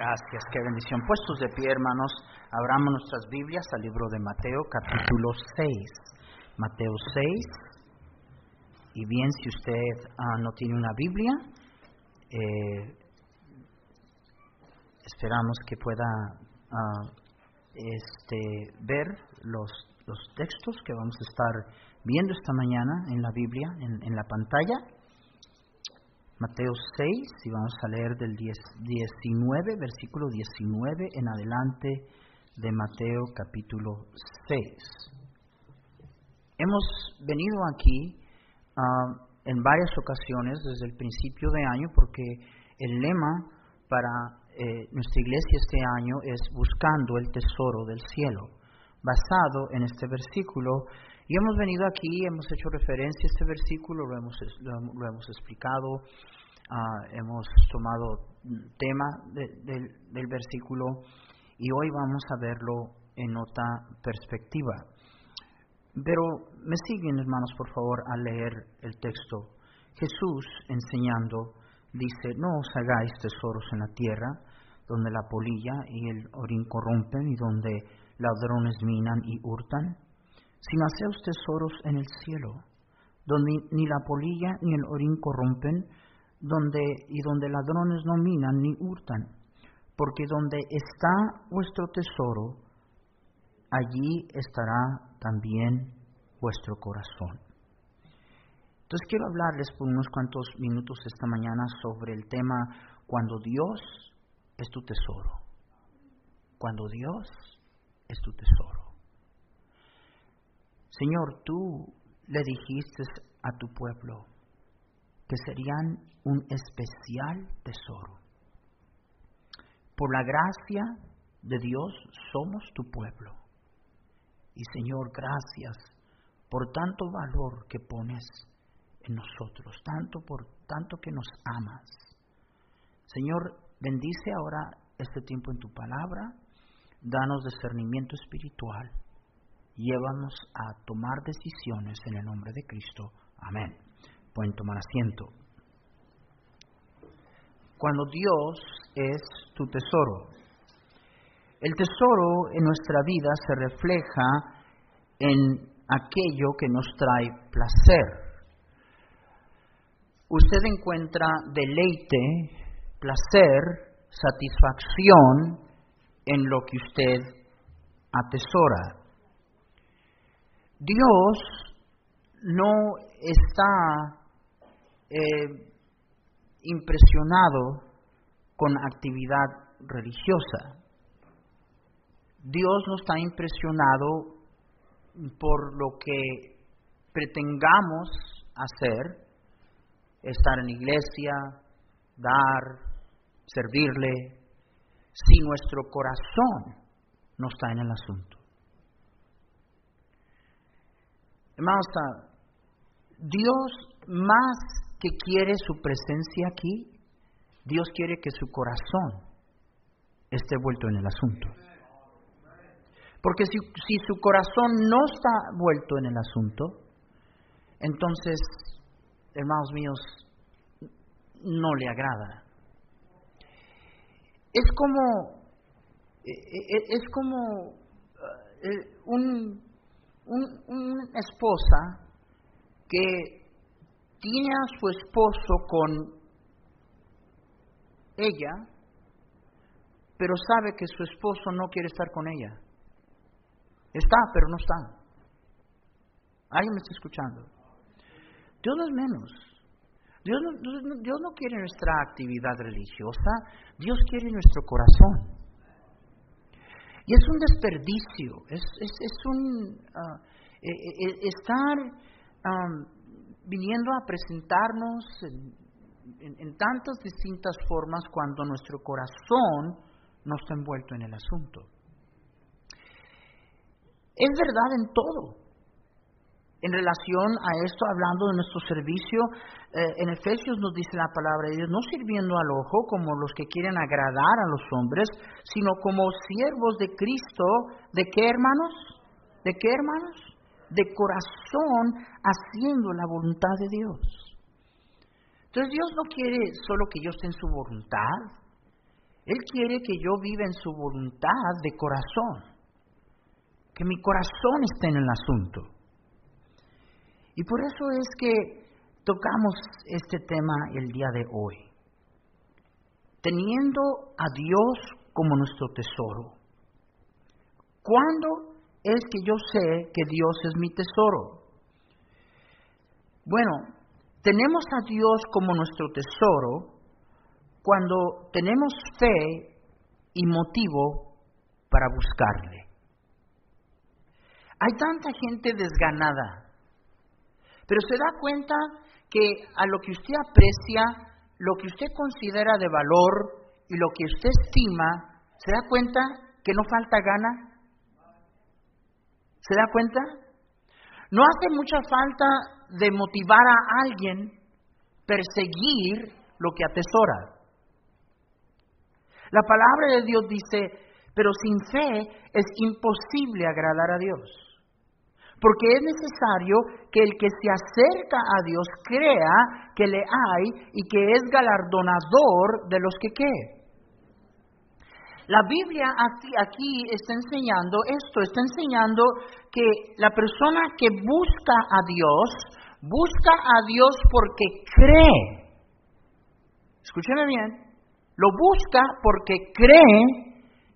Gracias, qué bendición. Puestos de pie, hermanos, abramos nuestras Biblias al libro de Mateo, capítulo 6. Mateo 6. Y bien, si usted ah, no tiene una Biblia, eh, esperamos que pueda ah, este, ver los, los textos que vamos a estar viendo esta mañana en la Biblia, en la pantalla. Mateo 6, y vamos a leer del 10, 19, versículo 19 en adelante de Mateo capítulo 6. Hemos venido aquí uh, en varias ocasiones desde el principio de año porque el lema para eh, nuestra iglesia este año es buscando el tesoro del cielo, basado en este versículo. Y hemos venido aquí, hemos hecho referencia a este versículo, lo hemos, explicado, uh, hemos tomado tema del versículo y hoy vamos a verlo en otra perspectiva. Pero me siguen, hermanos, por favor, a leer el texto. Jesús enseñando dice, no os hagáis tesoros en la tierra, donde la polilla y el orín corrompen y donde ladrones minan y hurtan, sino haceos tesoros en el cielo, donde ni la polilla ni el orín corrompen, donde y donde ladrones no minan ni hurtan, porque donde está vuestro tesoro, allí estará también vuestro corazón. Entonces quiero hablarles por unos cuantos minutos esta mañana sobre el tema cuando Dios es tu tesoro. Cuando Dios es tu tesoro. Señor, tú le dijiste a tu pueblo que serían un especial tesoro. Por la gracia de Dios somos tu pueblo. Y Señor, gracias por tanto valor que pones en nosotros, tanto por tanto que nos amas. Señor, bendice ahora este tiempo en tu palabra, danos discernimiento espiritual, llévanos a tomar decisiones en el nombre de Cristo. Amén. Pueden tomar asiento. Cuando Dios es tu tesoro. El tesoro en nuestra vida se refleja en aquello que nos trae placer. Usted encuentra deleite, placer, satisfacción en lo que usted atesora. Dios no está eh, impresionado con actividad religiosa. Dios no está impresionado por lo que pretengamos hacer, estar en iglesia, dar, servirle, si nuestro corazón no está en el asunto. Hermanos, Dios más que quiere su presencia aquí, Dios quiere que su corazón esté vuelto en el asunto. Porque si, si su corazón no está vuelto en el asunto, entonces, hermanos míos, no le agrada. Es como, e, e, e, es como eh, un, un, una esposa que tiene a su esposo con ella, pero sabe que su esposo no quiere estar con ella. Está, pero no está. ¿Alguien me está escuchando? Dios no es menos. Dios no, Dios no quiere nuestra actividad religiosa, Dios quiere nuestro corazón. Y es un desperdicio, es, es, es un uh, estar viniendo a presentarnos en, tantas distintas formas cuando nuestro corazón no está envuelto en el asunto. Es verdad en todo. En relación a esto, hablando de nuestro servicio, eh, en Efesios nos dice la palabra de Dios, no sirviendo al ojo como los que quieren agradar a los hombres, sino como siervos de Cristo. ¿De qué hermanos? ¿De qué hermanos? de corazón haciendo la voluntad de Dios. Entonces Dios no quiere solo que yo esté en su voluntad. Él quiere que yo viva en su voluntad de corazón, que mi corazón esté en el asunto. Y por eso es que tocamos este tema el día de hoy. Teniendo a Dios como nuestro tesoro. ¿Cuándo es que yo sé que Dios es mi tesoro? Bueno, tenemos a Dios como nuestro tesoro cuando tenemos fe y motivo para buscarle. Hay tanta gente desganada, pero se da cuenta que a lo que usted aprecia, lo que usted considera de valor y lo que usted estima, ¿se da cuenta que no falta gana? ¿Se da cuenta? No hace mucha falta de motivar a alguien perseguir lo que atesora. La palabra de Dios dice, pero sin fe es imposible agradar a Dios. Porque es necesario que el que se acerca a Dios crea que le hay y que es galardonador de los que qué. La Biblia aquí, está enseñando esto, está enseñando que la persona que busca a Dios, busca a Dios porque cree. Escúcheme bien, lo busca porque cree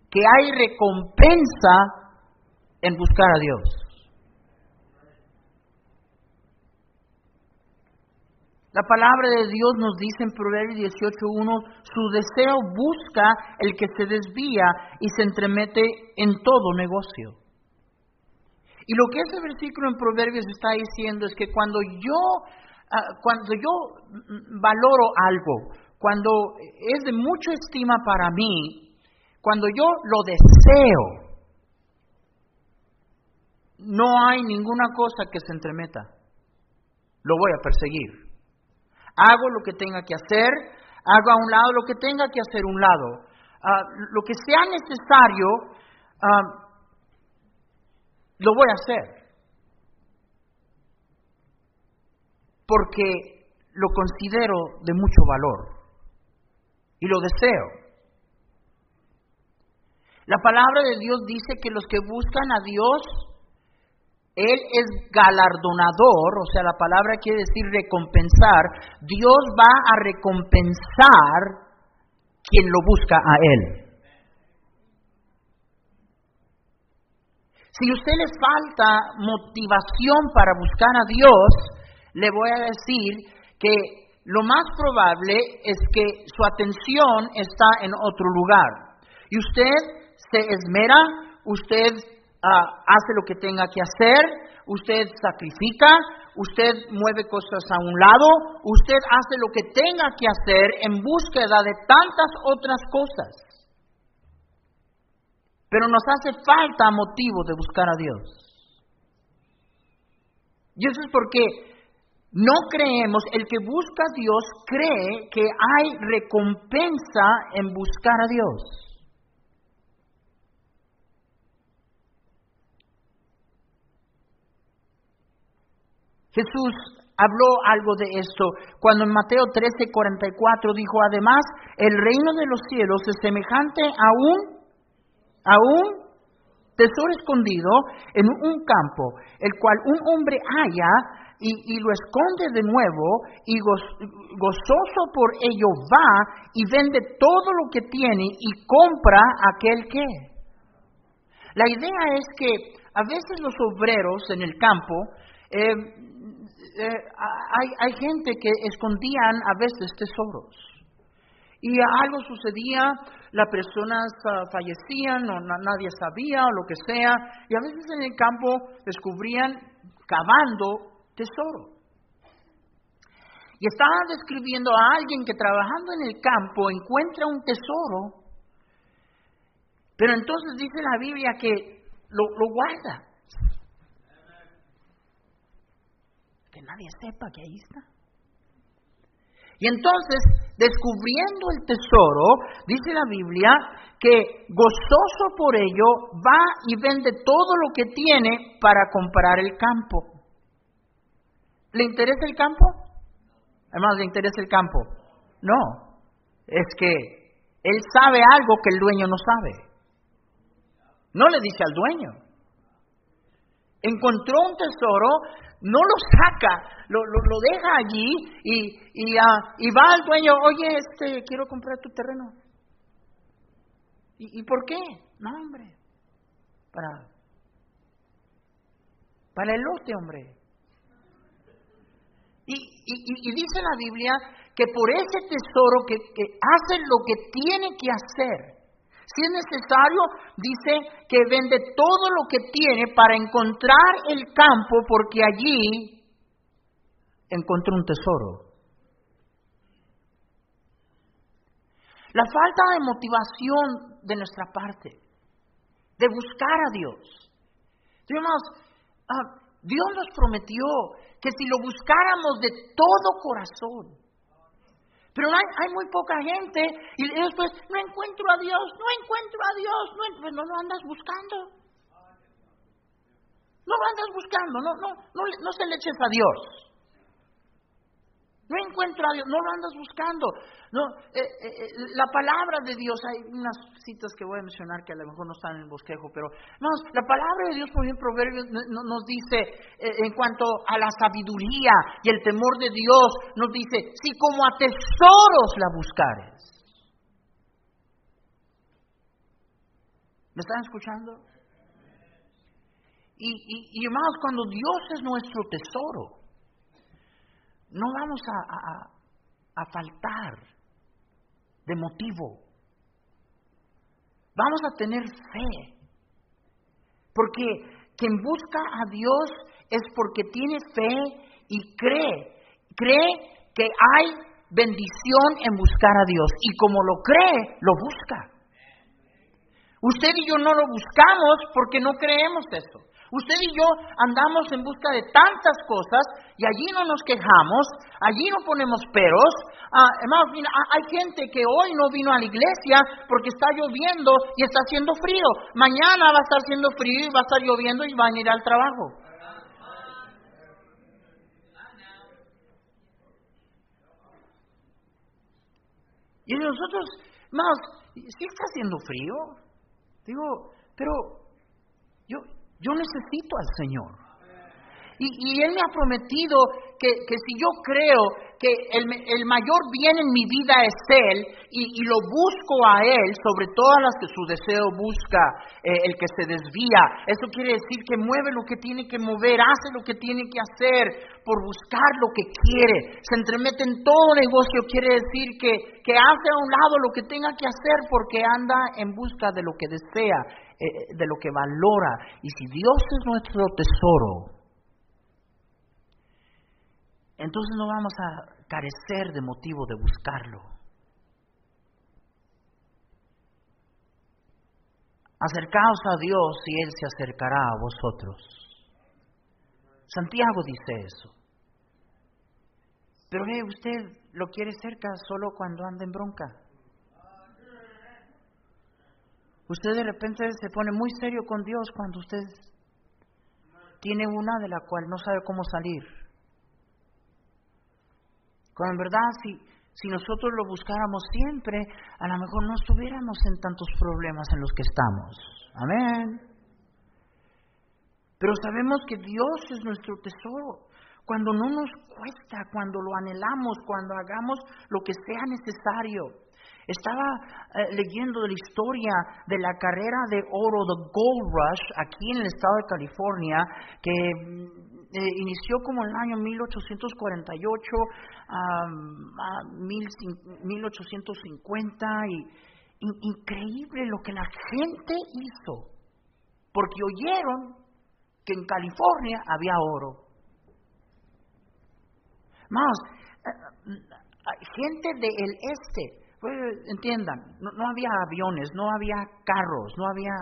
que hay recompensa en buscar a Dios. La palabra de Dios nos dice en Proverbios 18.1, su deseo busca el que se desvía y se entremete en todo negocio. Y lo que ese versículo en Proverbios está diciendo es que cuando yo, ah, cuando yo valoro algo, cuando es de mucha estima para mí, cuando yo lo deseo, no hay ninguna cosa que se entremeta. Lo voy a perseguir. Hago lo que tenga que hacer, hago a un lado lo que tenga que hacer un lado. Ah, lo que sea necesario, ah, lo voy a hacer. Porque lo considero de mucho valor y lo deseo. La palabra de Dios dice que los que buscan a Dios él es galardonador, o sea, la palabra quiere decir recompensar. Dios va a recompensar quien lo busca a Él. Si a usted le falta motivación para buscar a Dios, le voy a decir que lo más probable es que su atención está en otro lugar. Y usted se esmera, usted Ah, hace lo que tenga que hacer, usted sacrifica, usted mueve cosas a un lado, usted hace lo que tenga que hacer en búsqueda de tantas otras cosas. Pero nos hace falta motivo de buscar a Dios. Y eso es porque no creemos, el que busca a Dios cree que hay recompensa en buscar a Dios. Jesús habló algo de esto cuando en Mateo 13:44 dijo, además, el reino de los cielos es semejante a un, a un tesoro escondido en un campo, el cual un hombre halla y, lo esconde de nuevo y gozoso por ello va y vende todo lo que tiene y compra aquel que. La idea es que a veces los obreros en el campo eh, eh, hay, gente que escondían a veces tesoros. Y algo sucedía, las personas uh, fallecían, o nadie sabía, o lo que sea, y a veces en el campo descubrían cavando tesoro. Y estaban describiendo a alguien que trabajando en el campo encuentra un tesoro, pero entonces dice la Biblia que lo guarda. Que nadie sepa que ahí está. Y entonces, descubriendo el tesoro, dice la Biblia que gozoso por ello va y vende todo lo que tiene para comprar el campo. ¿Le interesa el campo? Además, ¿le interesa el campo? No. Es que Él sabe algo que el dueño no sabe. No le dice al dueño. Encontró un tesoro, no lo saca, lo, lo, deja allí y, y, ah, y, va al dueño, oye, este, quiero comprar tu terreno. ¿Y, ¿Y, por qué? No, hombre, para, para el lote, hombre. Y, y, dice la Biblia que por ese tesoro que, que hace lo que tiene que hacer, si es necesario, dice que vende todo lo que tiene para encontrar el campo porque allí encontró un tesoro. La falta de motivación de nuestra parte, de buscar a Dios. Dios, ah, Dios nos prometió que si lo buscáramos de todo corazón, pero hay, hay, muy poca gente y después no encuentro a Dios, no encuentro a Dios, no, pues no lo andas buscando. No lo andas buscando, no, no, no, no se le eches a Dios. No encuentro a Dios, no lo andas buscando. No, eh, eh, eh, la palabra de Dios, hay unas citas que voy a mencionar que a lo mejor no están en el bosquejo, pero no, la palabra de Dios, por ejemplo, Proverbios nos dice en cuanto a la sabiduría y el temor de Dios, nos dice, si como a tesoros la buscares. ¿Me están escuchando? Y, y, y hermanos, cuando Dios es nuestro tesoro, no vamos a, faltar de motivo. Vamos a tener fe. Porque quien busca a Dios es porque tiene fe y cree. Cree que hay bendición en buscar a Dios. Y como lo cree, lo busca. Usted y yo no lo buscamos porque no creemos eso. Usted y yo andamos en busca de tantas cosas y allí no nos quejamos, allí no ponemos peros. Ah, ah, hay gente que hoy no vino a la iglesia porque está lloviendo y está haciendo frío. Mañana va a estar haciendo frío y va a estar lloviendo y van a ir al trabajo. Y nosotros, más, si está haciendo frío, digo, pero yo, yo necesito al Señor. Y, Él me ha prometido que, si yo creo que el, mayor bien en mi vida es Él y, lo busco a Él sobre todas las que su deseo busca, eh, el que se desvía, eso quiere decir que mueve lo que tiene que mover, hace lo que tiene que hacer por buscar lo que quiere, se entremete en todo negocio, quiere decir que, que hace a un lado lo que tenga que hacer porque anda en busca de lo que desea eh, de lo que valora. Y si Dios es nuestro tesoro, entonces no vamos a carecer de motivo de buscarlo. Acercaos a Dios y Él se acercará a vosotros. Santiago dice eso. Pero ve, usted lo quiere cerca solo cuando anda en bronca. Usted de repente se pone muy serio con Dios cuando usted tiene una de la cual no sabe cómo salir. Cuando en verdad si, si nosotros lo buscáramos siempre, a lo mejor no estuviéramos en tantos problemas en los que estamos. Amén. Pero sabemos que Dios es nuestro tesoro. Cuando no nos cuesta, cuando lo anhelamos, cuando hagamos lo que sea necesario. Estaba eh, leyendo de la historia de la carrera de oro, the Gold Rush, aquí en el estado de California, que mm, eh, inició como en el año 1848 a 1850 y, increíble lo que la gente hizo, porque oyeron que en California había oro. Más, eh, gente del este pues, entiendan, no, había aviones, no había carros, no había.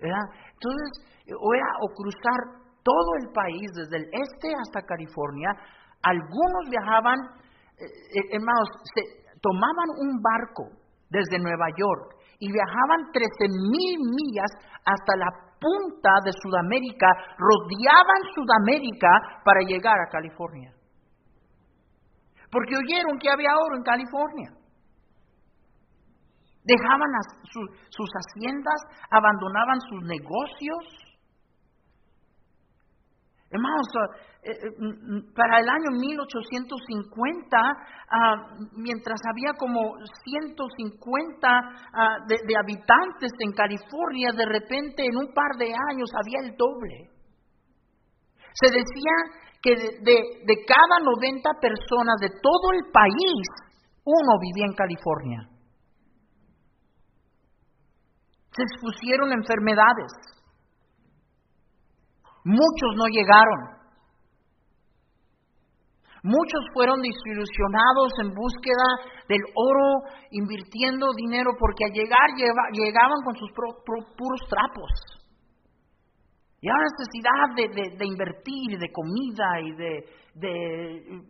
Entonces, o era cruzar todo el país, desde el este hasta California, algunos viajaban, eh, eh, hermanos, se, tomaban un barco desde Nueva York y viajaban 13 mil millas hasta la punta de Sudamérica, rodeaban Sudamérica para llegar a California. Porque oyeron que había oro en California. Dejaban sus haciendas, abandonaban sus negocios. Hermanos, eh, eh, mm, para el año 1850, ah, mientras había como 150 ah, de, habitantes en California, de repente en un par de años había el doble. Se decía que de, cada 90 personas de todo el país, uno vivía en California. Se expusieron enfermedades. Muchos no llegaron. Muchos fueron desilusionados en búsqueda del oro, invirtiendo dinero, porque al llegar llegaban con sus puros trapos. Y había necesidad de, de, invertir, de comida y de, de,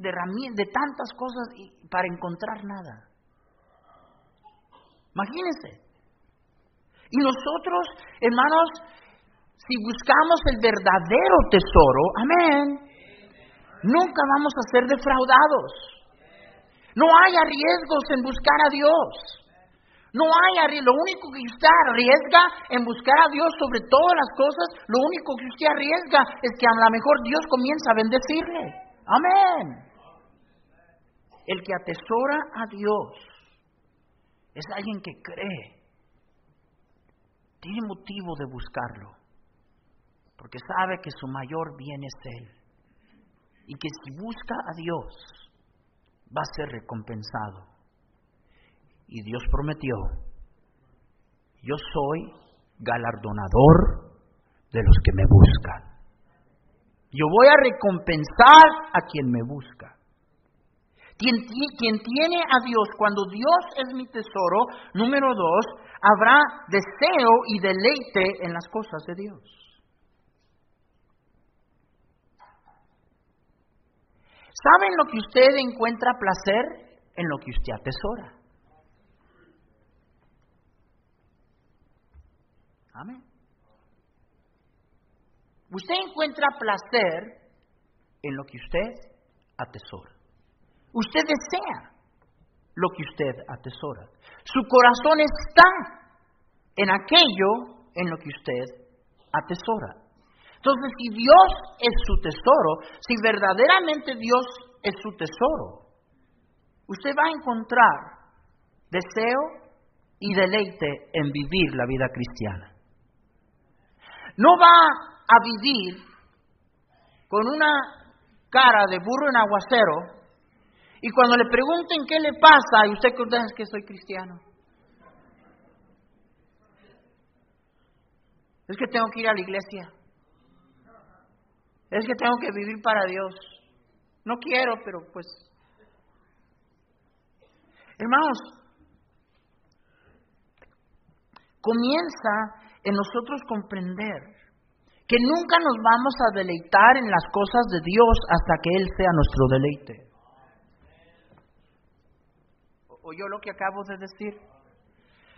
de tantas cosas para encontrar nada. Imagínense. Y nosotros, hermanos, si buscamos el verdadero tesoro, amén, nunca vamos a ser defraudados. No haya riesgos en buscar a Dios. No hay lo único que usted arriesga en buscar a Dios sobre todas las cosas, lo único que usted arriesga es que a lo mejor Dios comienza a bendecirle. Amén. El que atesora a Dios es alguien que cree, tiene motivo de buscarlo, porque sabe que su mayor bien es Él y que si busca a Dios va a ser recompensado. Y Dios prometió, yo soy galardonador de los que me buscan. Yo voy a recompensar a quien me busca. Quien, tiene a Dios, cuando Dios es mi tesoro, número dos, habrá deseo y deleite en las cosas de Dios. ¿Saben lo que usted encuentra placer? En lo que usted atesora. Amén. Usted encuentra placer en lo que usted atesora. Usted desea lo que usted atesora. Su corazón está en aquello en lo que usted atesora. Entonces, si Dios es su tesoro, si verdaderamente Dios es su tesoro, usted va a encontrar deseo y deleite en vivir la vida cristiana. No va a vivir con una cara de burro en aguacero y cuando le pregunten qué le pasa y usted contesta que soy cristiano. Es que tengo que ir a la iglesia. Es que tengo que vivir para Dios. No quiero, pero pues... Hermanos, comienza en nosotros comprender que nunca nos vamos a deleitar en las cosas de Dios hasta que Él sea nuestro deleite. ¿Oyó lo que acabo de decir?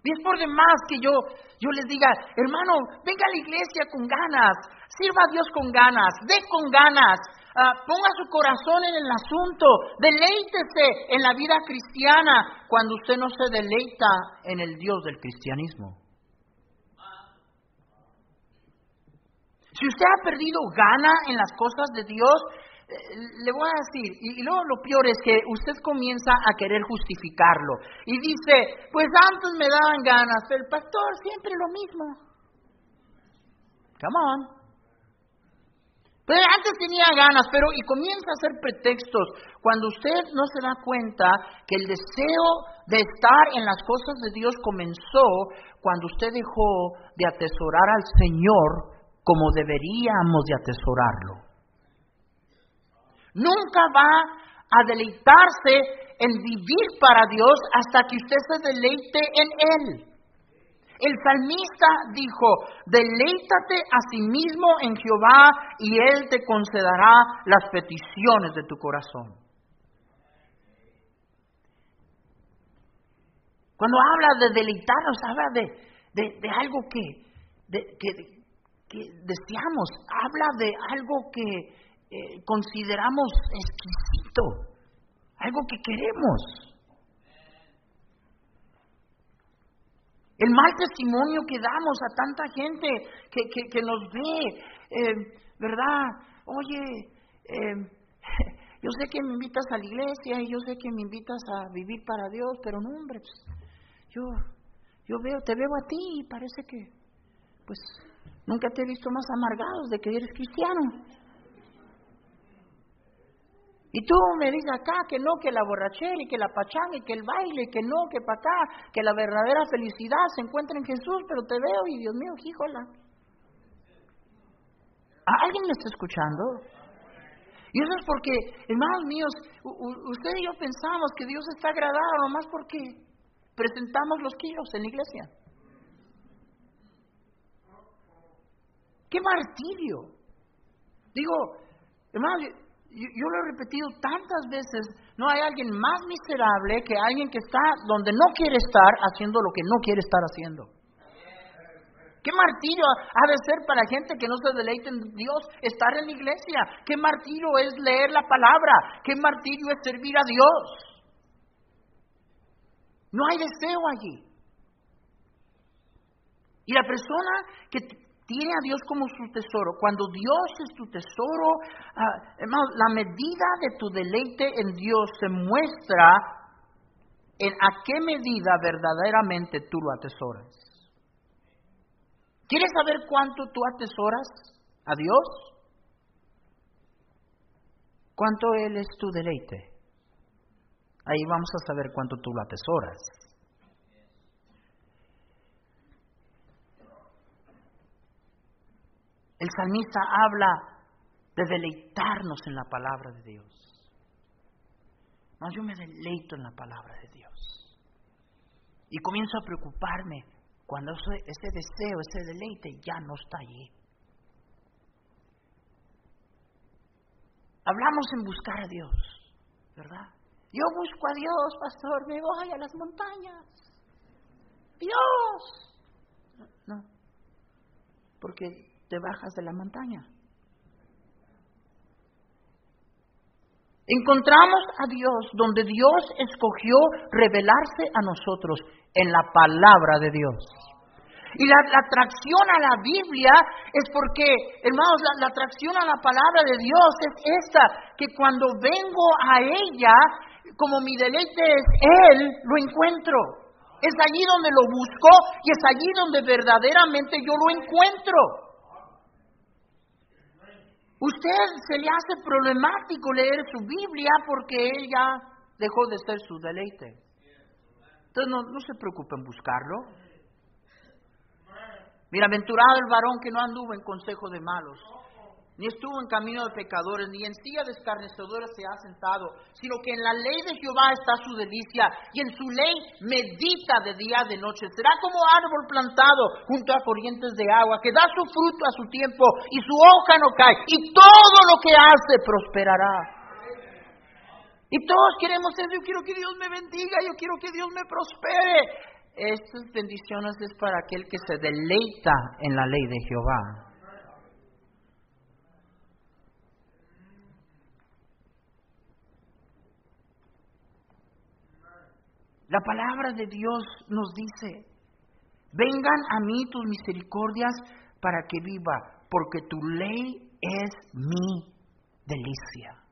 Y es por demás que yo, yo les diga, hermano, venga a la iglesia con ganas, sirva a Dios con ganas, dé con ganas, ah, ponga su corazón en el asunto, deleítese en la vida cristiana cuando usted no se deleita en el Dios del cristianismo. Si usted ha perdido gana en las cosas de Dios, le voy a decir, y, luego lo peor es que usted comienza a querer justificarlo. Y dice, pues antes me daban ganas, pero el pastor siempre lo mismo. Come on. Pero antes tenía ganas, pero y comienza a hacer pretextos cuando usted no se da cuenta que el deseo de estar en las cosas de Dios comenzó cuando usted dejó de atesorar al Señor como deberíamos de atesorarlo nunca va a deleitarse en vivir para Dios hasta que usted se deleite en Él. El salmista dijo, deleítate a sí mismo en Jehová y Él te concederá las peticiones de tu corazón. Cuando habla de deleitarnos, habla de, de, algo que, que, que deseamos, habla de algo que, eh, consideramos exquisito, algo que queremos. el mal testimonio que damos a tanta gente que, que, nos ve, eh, ¿verdad? Oye, eh, yo sé que me invitas a la iglesia y yo sé que me invitas a vivir para Dios, pero no, hombre, pues, yo, yo veo, te veo a ti y parece que, pues, nunca te he visto más amargado de que eres cristiano. Y tú me dices acá que no, que la borrachera y que la pachanga y que el baile, que no, que para acá, que la verdadera felicidad se encuentra en Jesús, pero te veo y Dios mío, híjola. ¿Alguien me está escuchando? Y eso es porque, hermanos míos, usted y yo pensamos que Dios está agradado nomás porque presentamos los kilos en la iglesia. ¡Qué martirio! Digo, hermanos, yo, lo he repetido tantas veces, no hay alguien más miserable que alguien que está donde no quiere estar haciendo lo que no quiere estar haciendo. Qué martirio ha de ser para gente que no se deleite en Dios estar en la iglesia. Qué martirio es leer la palabra. Qué martirio es servir a Dios. No hay deseo allí. Y la persona que tiene a Dios como su tesoro. Cuando Dios es tu tesoro, ah, la medida de tu deleite en Dios se muestra en a qué medida verdaderamente tú lo atesoras. ¿Quieres saber cuánto tú atesoras a Dios? ¿Cuánto Él es tu deleite? Ahí vamos a saber cuánto tú lo atesoras. El salmista habla de deleitarnos en la palabra de Dios. No, yo me deleito en la palabra de Dios. Y comienzo a preocuparme cuando ese, deseo, ese deleite ya no está allí. Hablamos en buscar a Dios, ¿verdad? Yo busco a Dios, pastor, me voy a las montañas. Dios. No, porque bajas de la montaña. Encontramos a Dios donde Dios escogió revelarse a nosotros en la palabra de Dios. Y la, atracción a la Biblia es porque, hermanos, la, la, atracción a la palabra de Dios es esta, que cuando vengo a ella, como mi deleite es Él, lo encuentro. Es allí donde lo busco y es allí donde verdaderamente yo lo encuentro. Usted se le hace problemático leer su Biblia porque él ya dejó de ser su deleite. Entonces no, no se preocupe en buscarlo. Bienaventurado el varón que no anduvo en consejo de malos, ni estuvo en camino de pecadores, ni en silla de escarnecedores se ha sentado, sino que en la ley de Jehová está su delicia, y en su ley medita de día de noche. Será como árbol plantado junto a corrientes de agua, que da su fruto a su tiempo, y su hoja no cae, y todo lo que hace prosperará. Y todos queremos eso, yo quiero que Dios me bendiga, yo quiero que Dios me prospere. Estas bendiciones es para aquel que se deleita en la ley de Jehová. La palabra de Dios nos dice, vengan a mí tus misericordias para que viva, porque tu ley es mi delicia.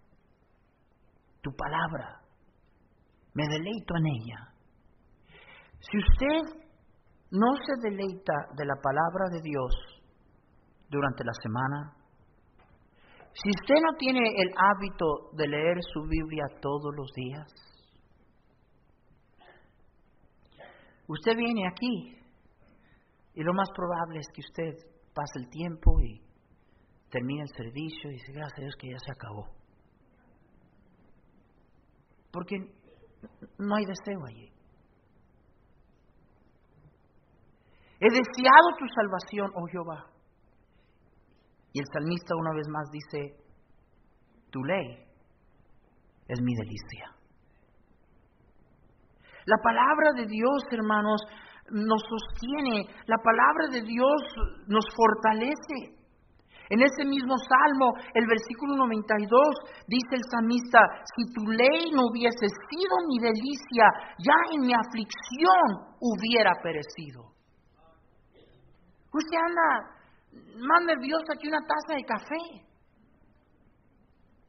Tu palabra, me deleito en ella. Si usted no se deleita de la palabra de Dios durante la semana, si usted no tiene el hábito de leer su Biblia todos los días, Usted viene aquí y lo más probable es que usted pase el tiempo y termine el servicio y dice, gracias a Dios que ya se acabó. Porque no hay deseo allí. He deseado tu salvación, oh Jehová. Y el salmista una vez más dice, tu ley es mi delicia. La palabra de Dios, hermanos, nos sostiene, la palabra de Dios nos fortalece. En ese mismo salmo, el versículo 92, dice el salmista, si tu ley no hubiese sido mi delicia, ya en mi aflicción hubiera perecido. Usted anda más nerviosa que una taza de café.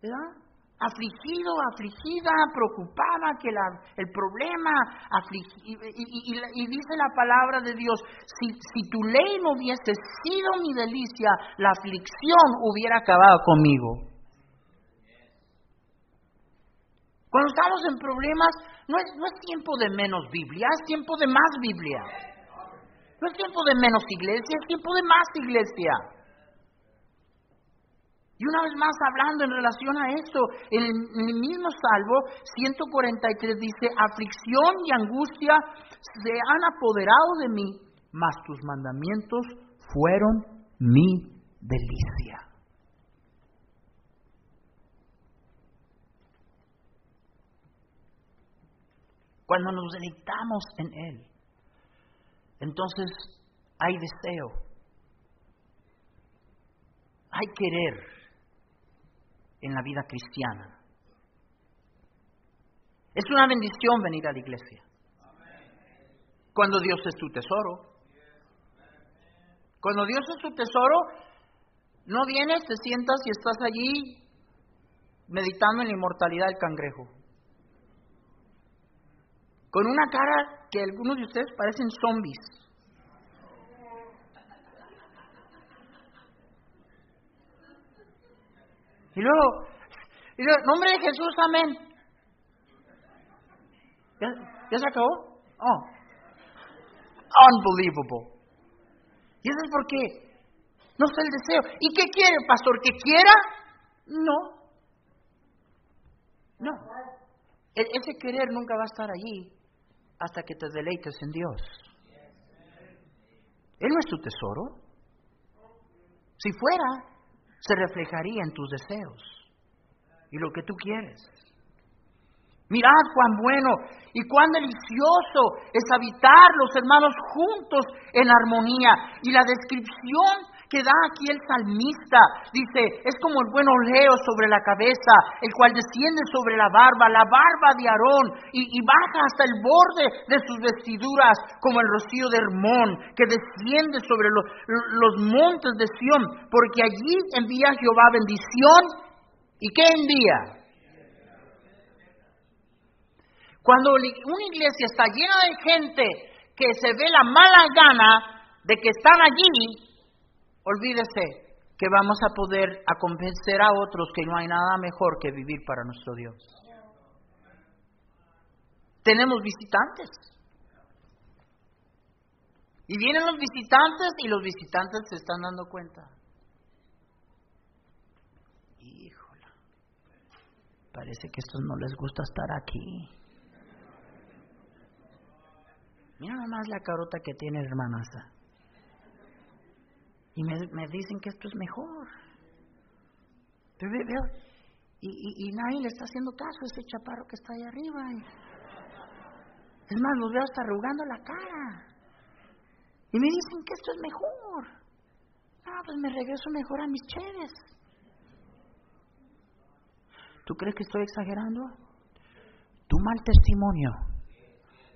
¿Verdad? Afligido, afligida, preocupada, que el problema, y, y, dice la palabra de Dios, si, si tu ley no hubiese sido mi delicia, la aflicción hubiera acabado conmigo. Cuando estamos en problemas, no es, no es tiempo de menos Biblia, es tiempo de más Biblia. No es tiempo de menos iglesia, es tiempo de más iglesia. Y una vez más hablando en relación a esto, en el mismo Salvo 143 dice, aflicción y angustia se han apoderado de mí, mas tus mandamientos fueron mi delicia. Cuando nos deleitamos en Él, entonces hay deseo, hay querer, en la vida cristiana. Es una bendición venir a la iglesia. Cuando Dios es tu tesoro. Cuando Dios es tu tesoro, no vienes, te sientas y estás allí meditando en la inmortalidad del cangrejo. Con una cara que algunos de ustedes parecen zombies. Y luego, y nombre de Jesús, amén. ¿Ya, se acabó? Oh. Unbelievable. ¿Y eso es por qué? No sé el deseo. ¿Y qué quiere, pastor? ¿Que quiera? No. No. Ese querer nunca va a estar allí hasta que te deleites en Dios. Él no es tu tesoro. Si fuera, se reflejaría en tus deseos y lo que tú quieres. Mirad cuán bueno y cuán delicioso es habitar los hermanos juntos en armonía. Y la descripción que da aquí el salmista. Dice, es como el buen oleo sobre la cabeza, el cual desciende sobre la barba, la barba de Aarón, y, baja hasta el borde de sus vestiduras, como el rocío de Hermón, que desciende sobre los, montes de Sión, porque allí envía Jehová bendición. ¿Y qué envía? Cuando una iglesia está llena de gente que se ve la mala gana de que están allí, Olvídese que vamos a poder convencer a otros que no hay nada mejor que vivir para nuestro Dios. Tenemos visitantes. Y vienen los visitantes y los visitantes se están dando cuenta. Híjole, parece que a estos no les gusta estar aquí. Mira nomás la carota que tiene hermanaza. Y me, dicen que esto es mejor. Pero veo, y, nadie le está haciendo caso a ese chaparro que está ahí arriba. es más, los veo hasta arrugando la cara. Y me dicen que esto es mejor. Ah, pues me regreso mejor a mis cheves. ¿Tú crees que estoy exagerando? Tu mal testimonio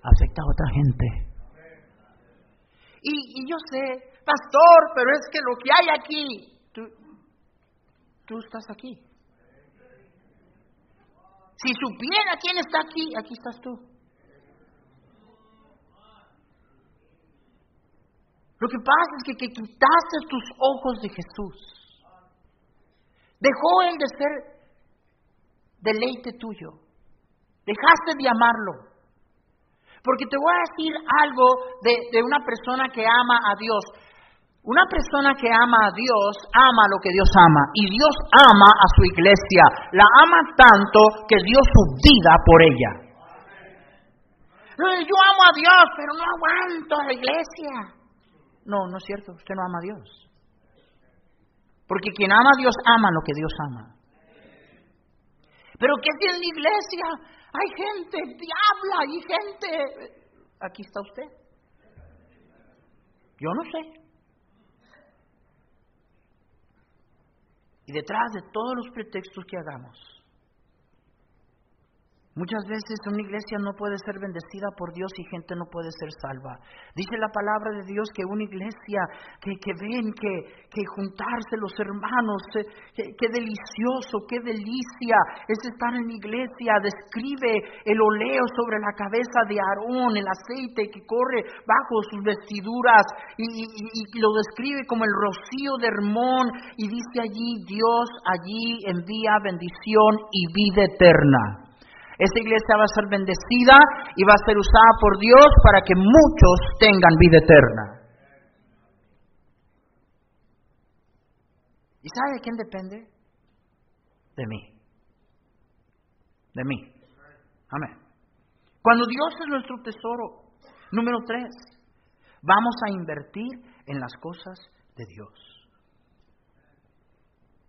afecta a otra gente. Y, y yo sé, pastor, pero es que lo que hay aquí, tú, tú estás aquí. Si supiera quién está aquí, aquí estás tú. Lo que pasa es que, que quitaste tus ojos de Jesús. Dejó él de ser deleite tuyo. Dejaste de amarlo. Porque te voy a decir algo de, de una persona que ama a Dios. Una persona que ama a Dios ama lo que Dios ama y Dios ama a su iglesia. La ama tanto que dio su vida por ella. Yo amo a Dios, pero no aguanto a la iglesia. No, no es cierto, usted no ama a Dios. Porque quien ama a Dios ama lo que Dios ama. Pero ¿qué en la iglesia? Hay gente diabla, hay gente... Aquí está usted. Yo no sé. Y detrás de todos los pretextos que hagamos, Muchas veces una iglesia no puede ser bendecida por Dios y gente no puede ser salva. Dice la palabra de Dios que una iglesia que, que ven que, que, juntarse los hermanos, eh, que, delicioso, qué delicia es estar en iglesia. Describe el oleo sobre la cabeza de Aarón, el aceite que corre bajo sus vestiduras y, y lo describe como el rocío de Hermón y dice allí Dios allí envía bendición y vida eterna. Esta iglesia va a ser bendecida y va a ser usada por Dios para que muchos tengan vida eterna. ¿Y sabe de quién depende? De mí. De mí. Amén. Cuando Dios es nuestro tesoro, número tres, vamos a invertir en las cosas de Dios.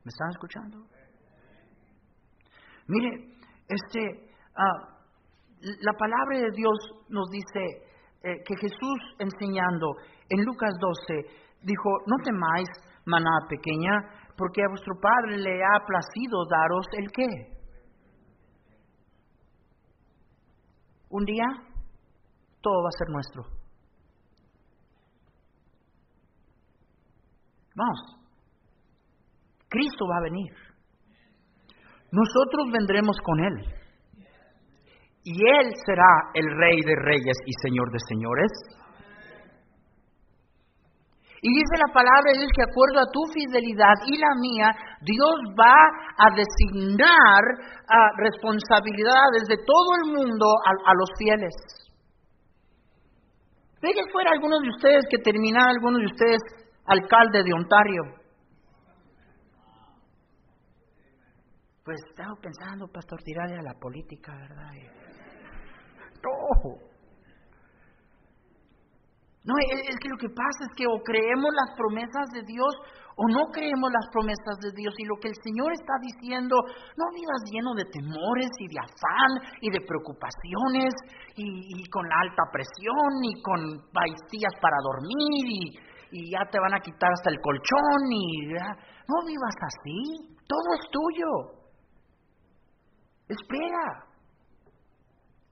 ¿Me están escuchando? Mire, este, Ah, la palabra de Dios nos dice eh, que Jesús enseñando en Lucas 12 dijo, no temáis, maná pequeña, porque a vuestro Padre le ha placido daros el qué. Un día todo va a ser nuestro. Vamos, Cristo va a venir. Nosotros vendremos con Él y Él será el Rey de Reyes y Señor de Señores. Y dice la palabra de Dios que acuerdo a tu fidelidad y la mía, Dios va a designar a responsabilidades de todo el mundo a, los fieles. Ve que fuera algunos de ustedes que terminara algunos de ustedes alcalde de Ontario. Pues estaba pensando, pastor, tirarle a la política, ¿verdad? No. No, es que lo que pasa es que o creemos las promesas de Dios o no creemos las promesas de Dios. Y lo que el Señor está diciendo, no vivas lleno de temores y de afán y de preocupaciones y, con la alta presión y con pastillas para dormir y, y, ya te van a quitar hasta el colchón y no vivas así. Todo es tuyo. Espera.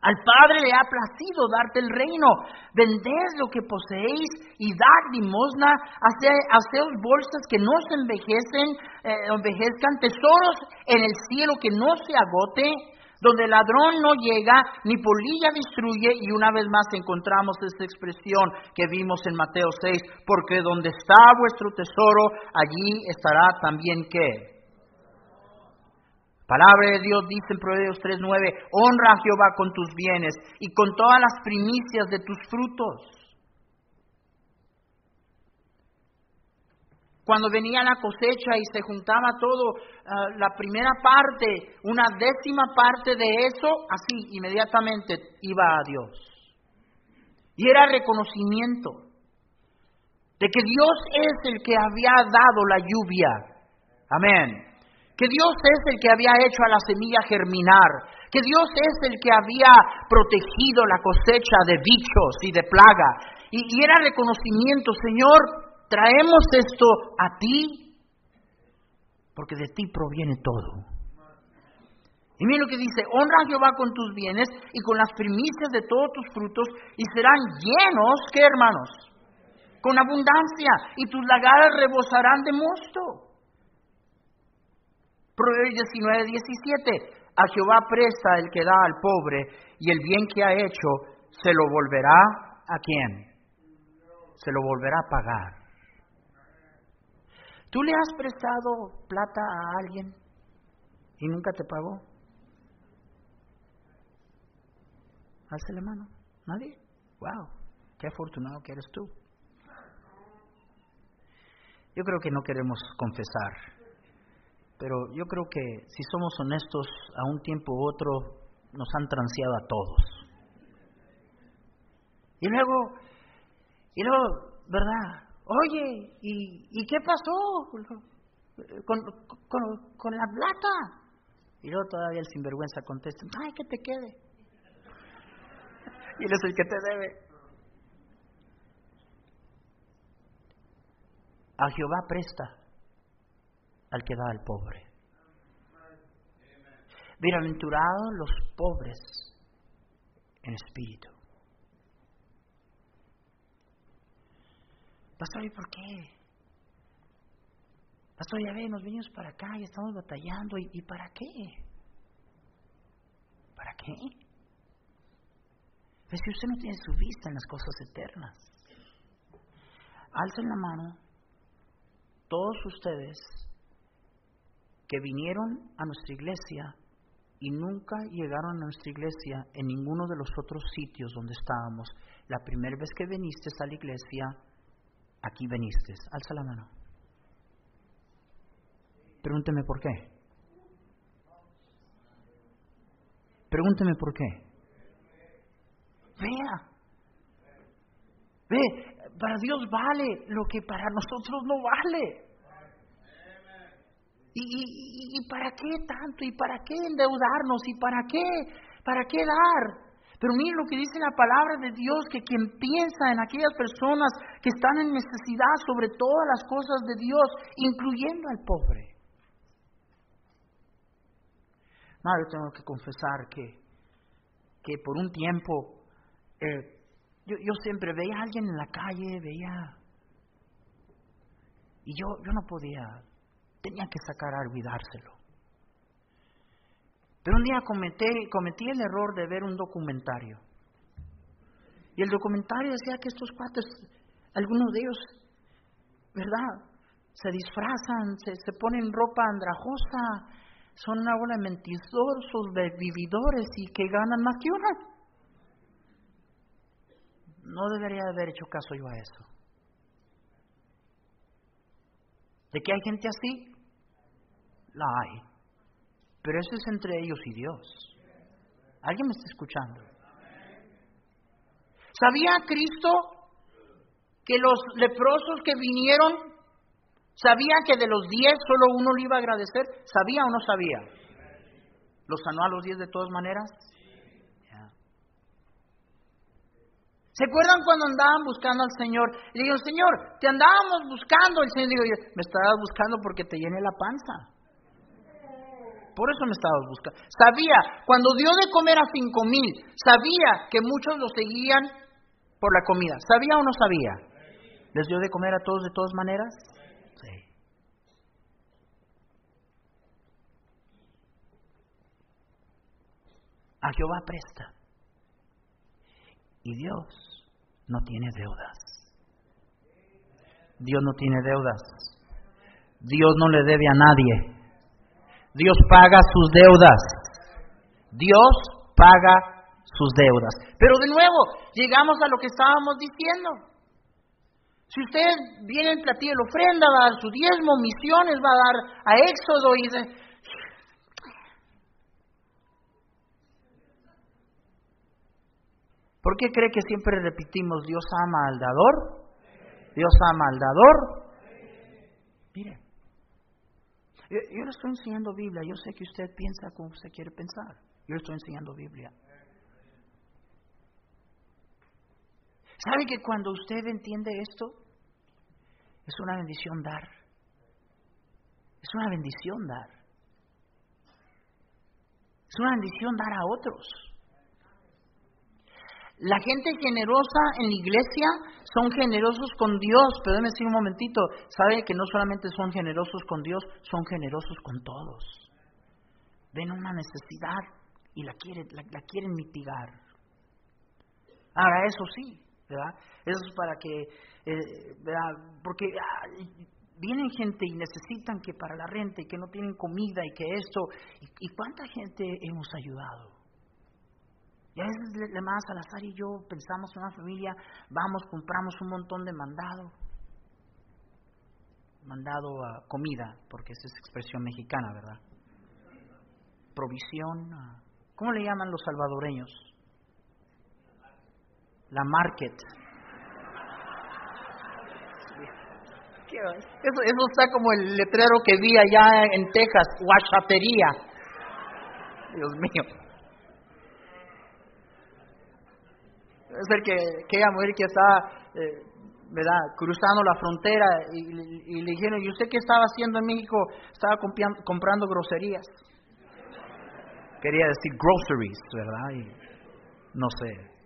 Al Padre le ha placido darte el reino. Vended lo que poseéis y dad limosna. Haceos bolsas que no se envejecen, eh, envejezcan. Tesoros en el cielo que no se agote. Donde el ladrón no llega, ni polilla destruye. Y una vez más encontramos esta expresión que vimos en Mateo 6. Porque donde está vuestro tesoro, allí estará también qué? Palabra de Dios dice en Proverbios 3:9, honra a Jehová con tus bienes y con todas las primicias de tus frutos. Cuando venía la cosecha y se juntaba todo, ah, la primera parte, una décima parte de eso, así inmediatamente iba a Dios. Y era reconocimiento de que Dios es el que había dado la lluvia. Amén que Dios es el que había hecho a la semilla germinar, que Dios es el que había protegido la cosecha de bichos y de plaga. Y, era reconocimiento, Señor, traemos esto a ti, porque de ti proviene todo. Y mira lo que dice, honra a Jehová con tus bienes y con las primicias de todos tus frutos y serán llenos, ¿qué hermanos? Con abundancia y tus lagadas rebosarán de mosto. Proverbios 19, 17. A Jehová presta el que da al pobre y el bien que ha hecho se lo volverá a quién? Se lo volverá a pagar. ¿Tú le has prestado plata a alguien y nunca te pagó? la mano. ¿Nadie? ¡Wow! ¡Qué afortunado que eres tú! Yo creo que no queremos confesar pero yo creo que si somos honestos, a un tiempo u otro nos han transeado a todos. Y luego, y luego, ¿verdad? Oye, ¿y, ¿y qué pasó con, con, la plata? Y luego todavía el sinvergüenza contesta, ay, que te quede. y él es el que te debe. A Jehová presta al que da al pobre. Bienaventurados los pobres en espíritu. Pastor, ¿y por qué? Pastor, ya ve, nos venimos para acá y estamos batallando. ¿Y, para qué? ¿Para qué? Pues si usted no tiene su vista en las cosas eternas, alcen la mano todos ustedes que vinieron a nuestra iglesia y nunca llegaron a nuestra iglesia en ninguno de los otros sitios donde estábamos. La primera vez que viniste a la iglesia, aquí viniste. Alza la mano. Pregúnteme por qué. Pregúnteme por qué. Vea. Ve, para Dios vale lo que para nosotros no vale. ¿Y, para qué tanto? ¿Y para qué endeudarnos? ¿Y para qué? ¿Para qué dar? Pero miren lo que dice la palabra de Dios, que quien piensa en aquellas personas que están en necesidad sobre todas las cosas de Dios, incluyendo al pobre. No, tengo que confesar que, que por un tiempo eh, yo, yo siempre veía a alguien en la calle, veía... Y yo, yo no podía tenía que sacar a olvidárselo. Pero un día cometí, cometí el error de ver un documentario. Y el documentario decía que estos cuates, algunos de ellos, ¿verdad? Se disfrazan, se, se ponen ropa andrajosa, son una bola de mentirosos, de vividores y que ganan más que uno. No debería haber hecho caso yo a eso. ¿De que hay gente así? La hay. Pero eso es entre ellos y Dios. ¿Alguien me está escuchando? ¿Sabía Cristo que los leprosos que vinieron, sabía que de los diez solo uno le iba a agradecer? ¿Sabía o no sabía? ¿Los sanó a los diez de todas maneras? ¿Se acuerdan cuando andaban buscando al Señor? Le digo, Señor, te andábamos buscando. El Señor dijo, me estabas buscando porque te llene la panza. Por eso me estabas buscando. Sabía, cuando dio de comer a cinco mil, sabía que muchos lo seguían por la comida. ¿Sabía o no sabía? ¿Les dio de comer a todos de todas maneras? Sí. A Jehová presta. Y Dios no tiene deudas. Dios no tiene deudas. Dios no le debe a nadie. Dios paga sus deudas. Dios paga sus deudas. Pero de nuevo, llegamos a lo que estábamos diciendo. Si usted viene en platillo la ofrenda, va a dar su diezmo, misiones, va a dar a Éxodo y de... ¿Por qué cree que siempre repetimos Dios ama al dador? Dios ama al dador. Mire, yo, le estoy enseñando Biblia, yo sé que usted piensa como usted quiere pensar. Yo le estoy enseñando Biblia. ¿Sabe que cuando usted entiende esto, es una bendición dar? Es una bendición dar. Es una bendición dar a otros. La gente generosa en la iglesia son generosos con Dios, pero déjeme decir un momentito, sabe que no solamente son generosos con Dios, son generosos con todos. Ven una necesidad y la quieren, la, quieren mitigar. Ahora, eso sí, ¿verdad? Eso es para que, eh, ¿verdad? Porque vienen gente y necesitan que para la renta y que no tienen comida y que esto, y cuánta gente hemos ayudado? Y a veces le más Salazar y yo pensamos en una familia, vamos, compramos un montón de mandado. Mandado a comida, porque esa es expresión mexicana, ¿verdad? Provisión. ¿Cómo le llaman los salvadoreños? La market. Eso, eso está como el letrero que vi allá en Texas, guachatería. Dios mío. Es el que aquella mujer que estaba eh, ¿verdad? cruzando la frontera y, le dijeron, ¿y usted qué estaba haciendo en México? Estaba comprando groserías. Quería decir groceries, ¿verdad? Y no sé.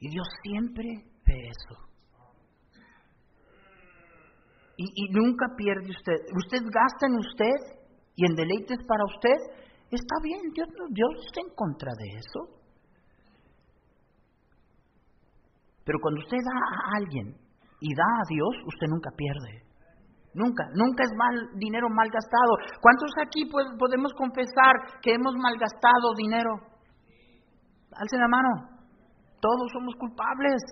Y Dios siempre ve eso. Y, nunca pierde usted. Usted gasta en usted y en deleites para usted. Está bien, Dios, Dios está en contra de eso. Pero cuando usted da a alguien y da a Dios, usted nunca pierde. Nunca, nunca es mal dinero mal gastado. ¿Cuántos aquí podemos confesar que hemos malgastado dinero? Alcen la mano. Todos somos culpables.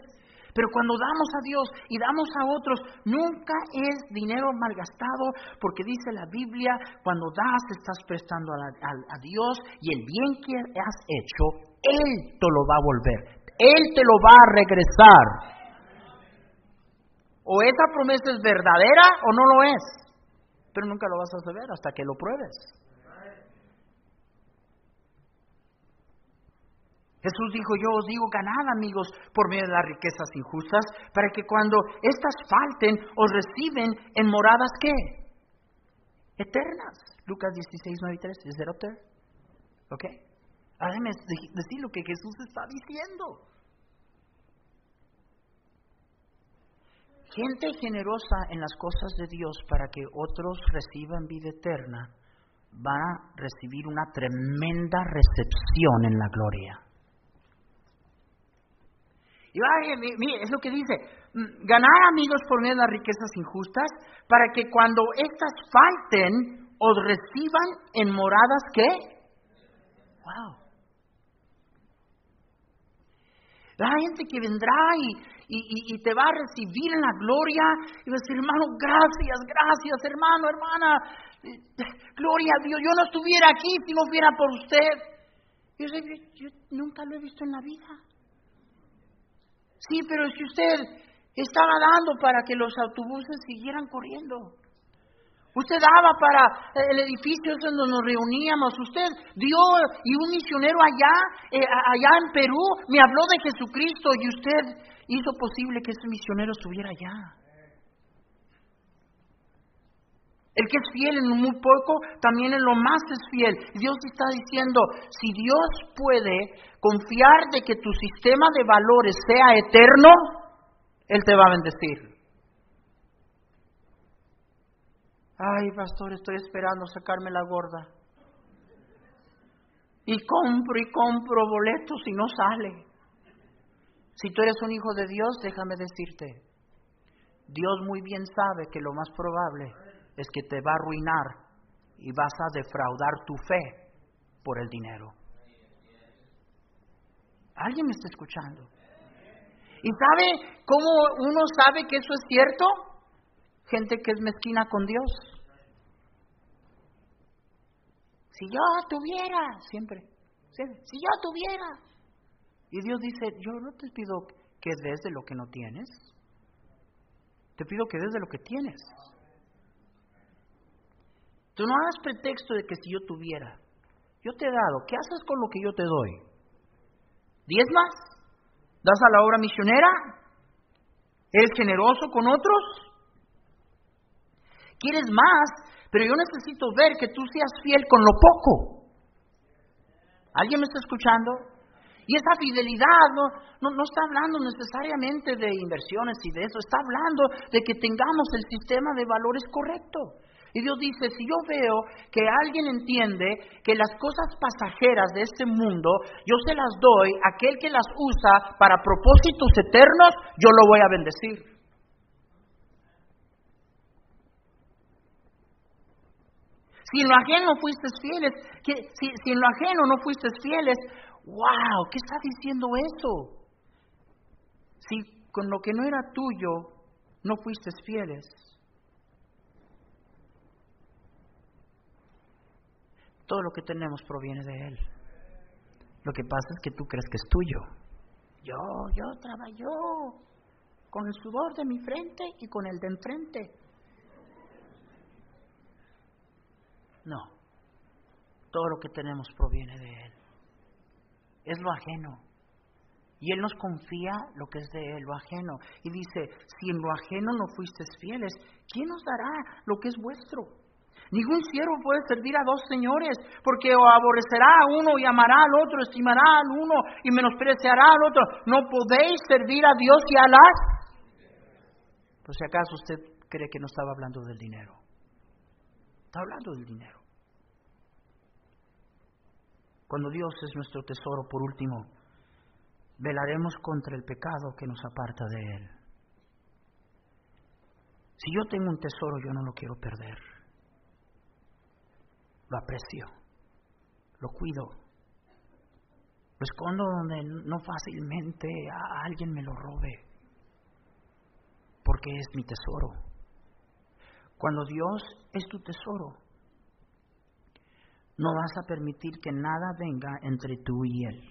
Pero cuando damos a Dios y damos a otros, nunca es dinero malgastado, porque dice la Biblia, cuando das estás prestando a, a, Dios y el bien que has hecho, Él te lo va a volver, Él te lo va a regresar. O esa promesa es verdadera o no lo es, pero nunca lo vas a saber hasta que lo pruebes. Jesús dijo, yo os digo, ganad amigos por medio de las riquezas injustas, para que cuando éstas falten, os reciben en moradas ¿qué? Eternas. Lucas 16, 9 y 3. ¿Es that up there? ¿Ok? decir lo que Jesús está diciendo. Gente generosa en las cosas de Dios para que otros reciban vida eterna, va a recibir una tremenda recepción en la gloria. Mire, es lo que dice, mm, ganar amigos por medio de las riquezas injustas, para que cuando éstas falten, os reciban en moradas que... Wow. La gente que vendrá y, y, te va a recibir en la gloria y va a decir, hermano, gracias, gracias, hermano, hermana, gloria a Dios, yo no estuviera aquí si no fuera por usted. Yo, yo nunca lo he visto en la vida. Sí, pero si usted estaba dando para que los autobuses siguieran corriendo. Usted daba para el edificio donde nos reuníamos. Usted dio y un misionero allá, eh, allá en Perú, me habló de Jesucristo y usted hizo posible que ese misionero estuviera allá. El que es fiel en muy poco, también en lo más es fiel. Dios está diciendo, si Dios puede confiar de que tu sistema de valores sea eterno, Él te va a bendecir. Ay, pastor, estoy esperando sacarme la gorda. Y compro y compro boletos y no sale. Si tú eres un hijo de Dios, déjame decirte, Dios muy bien sabe que lo más probable es que te va a arruinar y vas a defraudar tu fe por el dinero. ¿Alguien me está escuchando? ¿Y sabe cómo uno sabe que eso es cierto? Gente que es mezquina con Dios. Si yo tuviera, siempre, si yo tuviera. Y Dios dice, yo no te pido que des de lo que no tienes, te pido que des de lo que tienes. Tú no hagas pretexto de que si yo tuviera, yo te he dado, ¿qué haces con lo que yo te doy? ¿Diez más? ¿Das a la obra misionera? ¿Eres generoso con otros? ¿Quieres más? Pero yo necesito ver que tú seas fiel con lo poco. ¿Alguien me está escuchando? Y esa fidelidad no, no, no, está hablando necesariamente de inversiones y de eso, está hablando de que tengamos el sistema de valores correcto. Y Dios dice, si yo veo que alguien entiende que las cosas pasajeras de este mundo, yo se las doy, aquel que las usa para propósitos eternos, yo lo voy a bendecir. Si en lo ajeno fuiste fieles, que, si, en lo ajeno no fuiste fieles, wow, ¿qué está diciendo eso? Si con lo que no era tuyo no fuiste fieles, Todo lo que tenemos proviene de Él. Lo que pasa es que tú crees que es tuyo. Yo, yo trabajo con el sudor de mi frente y con el de enfrente. No, todo lo que tenemos proviene de Él. Es lo ajeno. Y Él nos confía lo que es de Él, lo ajeno. Y dice, si en lo ajeno no fuisteis fieles, ¿quién nos dará lo que es vuestro? Ningún siervo puede servir a dos señores, porque o aborrecerá a uno y amará al otro, estimará al uno y menospreciará al otro. No podéis servir a Dios y a las... Por si acaso usted cree que no estaba hablando del dinero. Está hablando del dinero. Cuando Dios es nuestro tesoro, por último, velaremos contra el pecado que nos aparta de Él. Si yo tengo un tesoro, yo no lo quiero perder. Lo aprecio, lo cuido, lo escondo donde no fácilmente a alguien me lo robe, porque es mi tesoro. Cuando Dios es tu tesoro, no vas a permitir que nada venga entre tú y Él.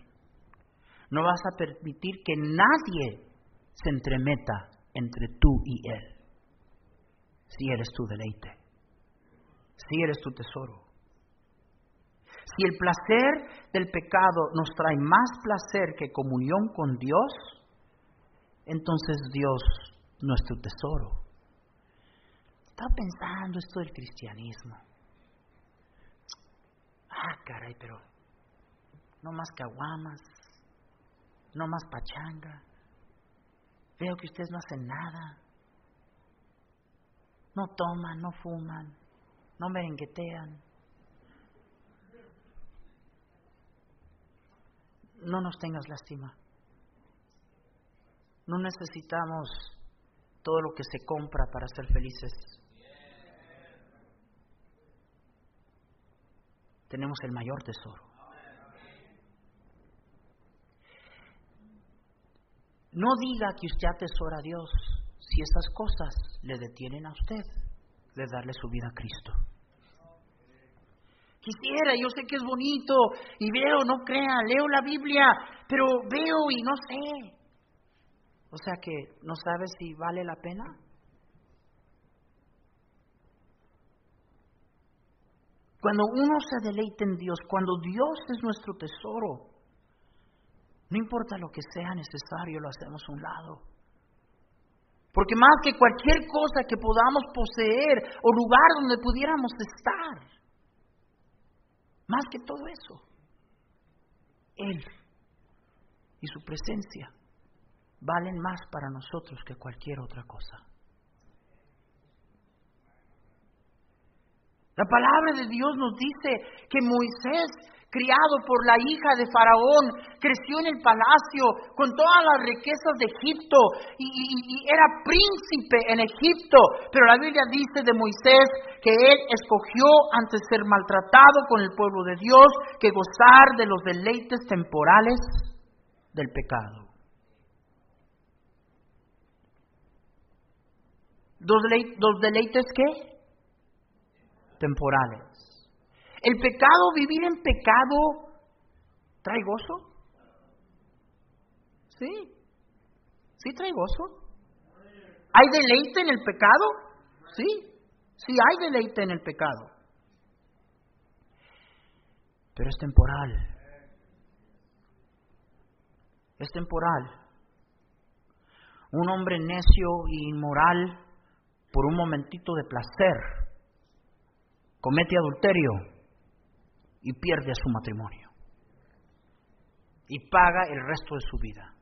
No vas a permitir que nadie se entremeta entre tú y Él. Si eres tu deleite, si eres tu tesoro. Si el placer del pecado nos trae más placer que comunión con Dios, entonces Dios no es tu tesoro. Estaba pensando esto del cristianismo. Ah, caray, pero no más caguamas, no más pachanga. Veo que ustedes no hacen nada. No toman, no fuman, no merenguetean. No nos tengas lástima. No necesitamos todo lo que se compra para ser felices. Tenemos el mayor tesoro. No diga que usted atesora a Dios si esas cosas le detienen a usted de darle su vida a Cristo. Quisiera, yo sé que es bonito y veo, no crea, leo la Biblia, pero veo y no sé. O sea que no sabe si vale la pena. Cuando uno se deleita en Dios, cuando Dios es nuestro tesoro, no importa lo que sea necesario, lo hacemos a un lado. Porque más que cualquier cosa que podamos poseer o lugar donde pudiéramos estar, más que todo eso, Él y su presencia valen más para nosotros que cualquier otra cosa. La palabra de Dios nos dice que Moisés criado por la hija de Faraón, creció en el palacio con todas las riquezas de Egipto y, era príncipe en Egipto. Pero la Biblia dice de Moisés que él escogió antes ser maltratado con el pueblo de Dios que gozar de los deleites temporales del pecado. ¿Dos, deleites qué? Temporales. ¿El pecado, vivir en pecado, trae gozo? Sí, sí trae gozo. ¿Hay deleite en el pecado? Sí, sí hay deleite en el pecado. Pero es temporal. Es temporal. Un hombre necio e inmoral por un momentito de placer comete adulterio y pierde su matrimonio. Y paga el resto de su vida.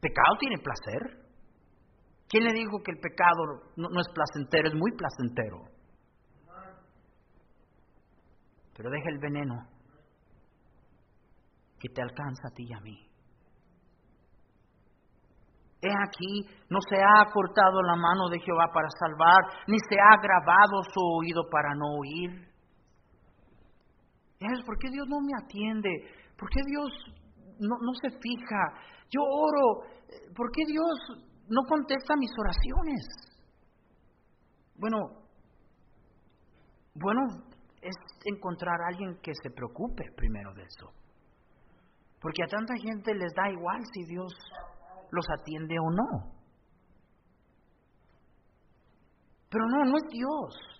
¿Pecado tiene placer? ¿Quién le dijo que el pecado no, no es placentero? Es muy placentero. Pero deja el veneno que te alcanza a ti y a mí. He aquí, no se ha cortado la mano de Jehová para salvar, ni se ha grabado su oído para no oír. ¿Por qué Dios no me atiende? ¿Por qué Dios no, no se fija? Yo oro. ¿Por qué Dios no contesta mis oraciones? Bueno, bueno, es encontrar a alguien que se preocupe primero de eso. Porque a tanta gente les da igual si Dios los atiende o no. Pero no, no es Dios.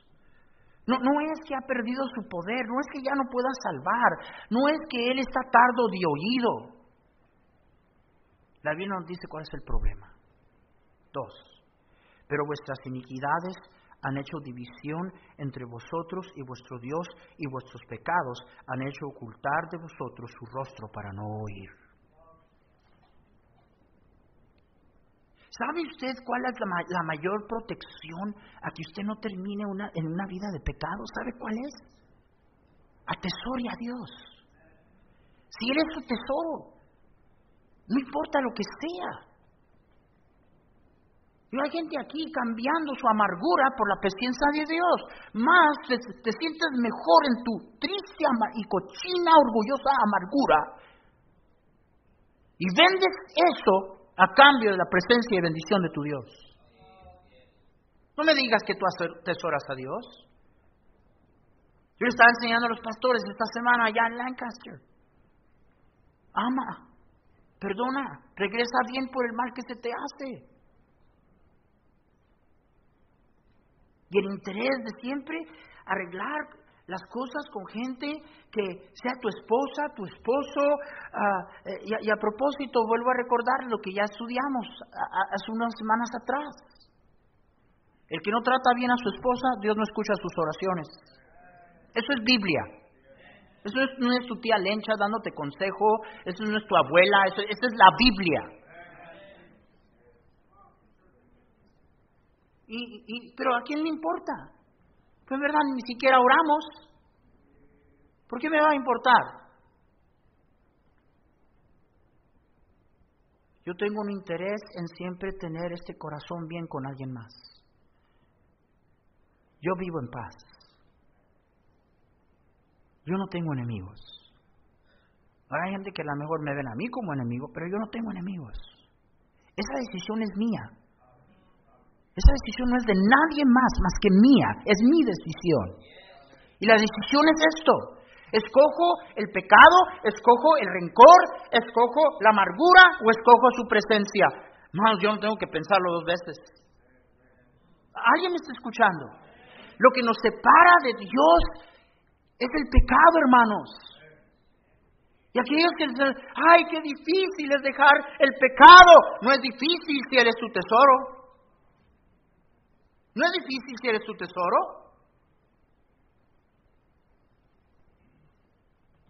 No, no es que ha perdido su poder, no es que ya no pueda salvar, no es que Él está tardo de oído. La Biblia nos dice cuál es el problema. Dos, pero vuestras iniquidades han hecho división entre vosotros y vuestro Dios, y vuestros pecados han hecho ocultar de vosotros su rostro para no oír. ¿Sabe usted cuál es la, mayor protección a que usted no termine una, en una vida de pecado? ¿Sabe cuál es? Atesore a Dios. Si Él es su tesoro, no importa lo que sea. Y hay gente aquí cambiando su amargura por la presencia de Dios. Más te, sientes mejor en tu triste y cochina, orgullosa amargura. Y vendes eso a cambio de la presencia y bendición de tu Dios. No me digas que tú atesoras a Dios. Yo le estaba enseñando a los pastores esta semana allá en Lancaster. Ama, perdona, regresa bien por el mal que se te hace. Y el interés de siempre arreglar las cosas con gente que sea tu esposa, tu esposo. Ah, eh, y, a, propósito, vuelvo a recordar lo que ya estudiamos hace unas semanas atrás. El que no trata bien a su esposa, Dios no escucha sus oraciones. Eso es Biblia. Eso no es tu tía Lencha dándote consejo, eso no es tu abuela, eso, esa es la Biblia. Y, pero ¿a quién le importa? Pues en verdad ni siquiera oramos. ¿Por qué me va a importar? Yo tengo un interés en siempre tener este corazón bien con alguien más. Yo vivo en paz. Yo no tengo enemigos. hay gente que a lo mejor me ven a mí como enemigo, pero yo no tengo enemigos. Esa decisión es mía. Esa decisión no es de nadie más más que mía, es mi decisión. Y la decisión es esto. Escojo el pecado, escojo el rencor, escojo la amargura o escojo su presencia. No, yo no tengo que pensarlo dos veces. ¿Alguien me está escuchando? Lo que nos separa de Dios es el pecado, hermanos. Y aquellos que dicen, ay, qué difícil es dejar el pecado. No es difícil si eres tu tesoro. ¿No es difícil si eres su tesoro?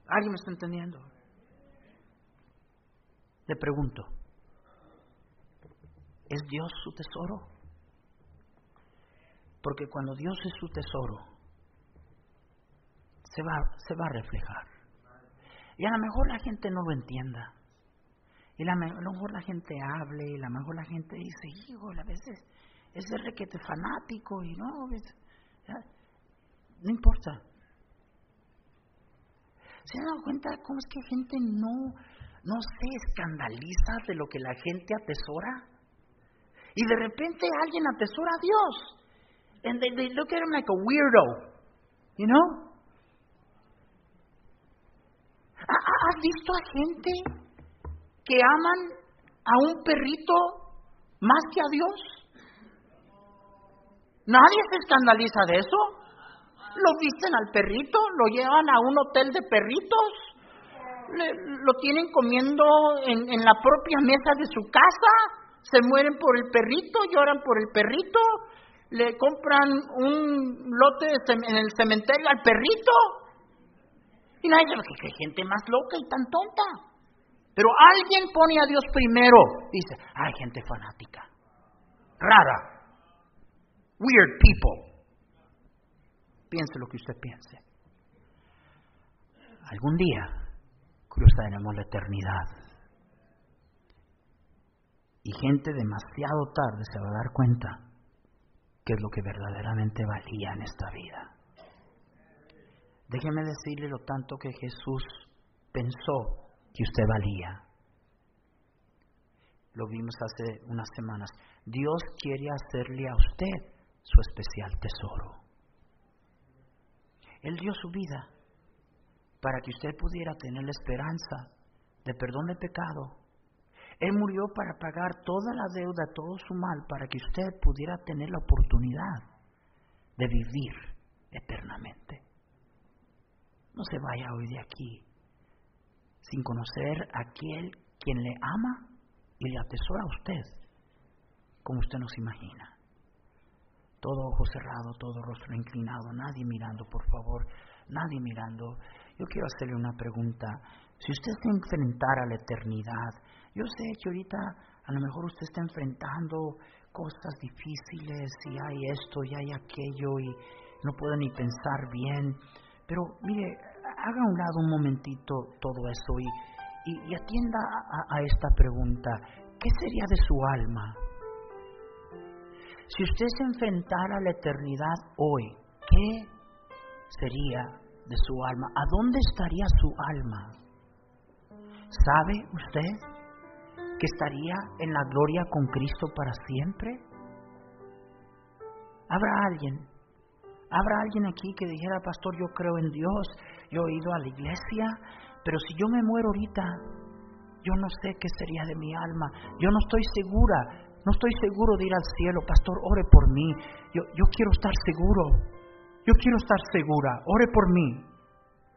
¿Alguien me está entendiendo? Le pregunto, ¿es Dios su tesoro? Porque cuando Dios es su tesoro, se va, se va a reflejar. Y a lo mejor la gente no lo entienda. Y a lo mejor la gente hable, y a lo mejor la gente dice, hijo, a veces ese requete fanático y no, no importa. ¿Se han dado cuenta cómo es que gente no, no se escandaliza de lo que la gente atesora? Y de repente alguien atesora a Dios. And they, they look at him like a weirdo. You know? ¿Has visto a gente que aman a un perrito más que a Dios? Nadie se escandaliza de eso. Lo visten al perrito, lo llevan a un hotel de perritos, lo tienen comiendo en, la propia mesa de su casa, se mueren por el perrito, lloran por el perrito, le compran un lote en el cementerio al perrito. Y nadie dice, que gente más loca y tan tonta. Pero alguien pone a Dios primero. Dice, hay gente fanática, rara, weird people. Piense lo que usted piense. Algún día cruzaremos la eternidad. Y gente demasiado tarde se va a dar cuenta que es lo que verdaderamente valía en esta vida. Déjeme decirle lo tanto que Jesús pensó que usted valía. Lo vimos hace unas semanas. Dios quiere hacerle a usted su especial tesoro. Él dio su vida para que usted pudiera tener la esperanza de perdón de pecado. Él murió para pagar toda la deuda, todo su mal, para que usted pudiera tener la oportunidad de vivir eternamente. No se vaya hoy de aquí sin conocer a aquel quien le ama y le atesora a usted, como usted nos imagina. Todo ojo cerrado, todo rostro inclinado, nadie mirando, por favor, nadie mirando. Yo quiero hacerle una pregunta. Si usted se enfrentara a la eternidad, yo sé que ahorita a lo mejor usted está enfrentando cosas difíciles y hay esto y hay aquello y no puede ni pensar bien, pero mire, haga a un lado un momentito todo eso y, y, atienda a, esta pregunta. ¿Qué sería de su alma? Si usted se enfrentara a la eternidad hoy, ¿qué sería de su alma? ¿A dónde estaría su alma? ¿Sabe usted que estaría en la gloria con Cristo para siempre? ¿Habrá alguien Habrá alguien aquí que dijera, pastor, yo creo en Dios, yo he ido a la iglesia, pero si yo me muero ahorita, yo no sé qué sería de mi alma, yo no estoy segura, no estoy seguro de ir al cielo, pastor, ore por mí, yo, yo quiero estar seguro, yo quiero estar segura, ore por mí.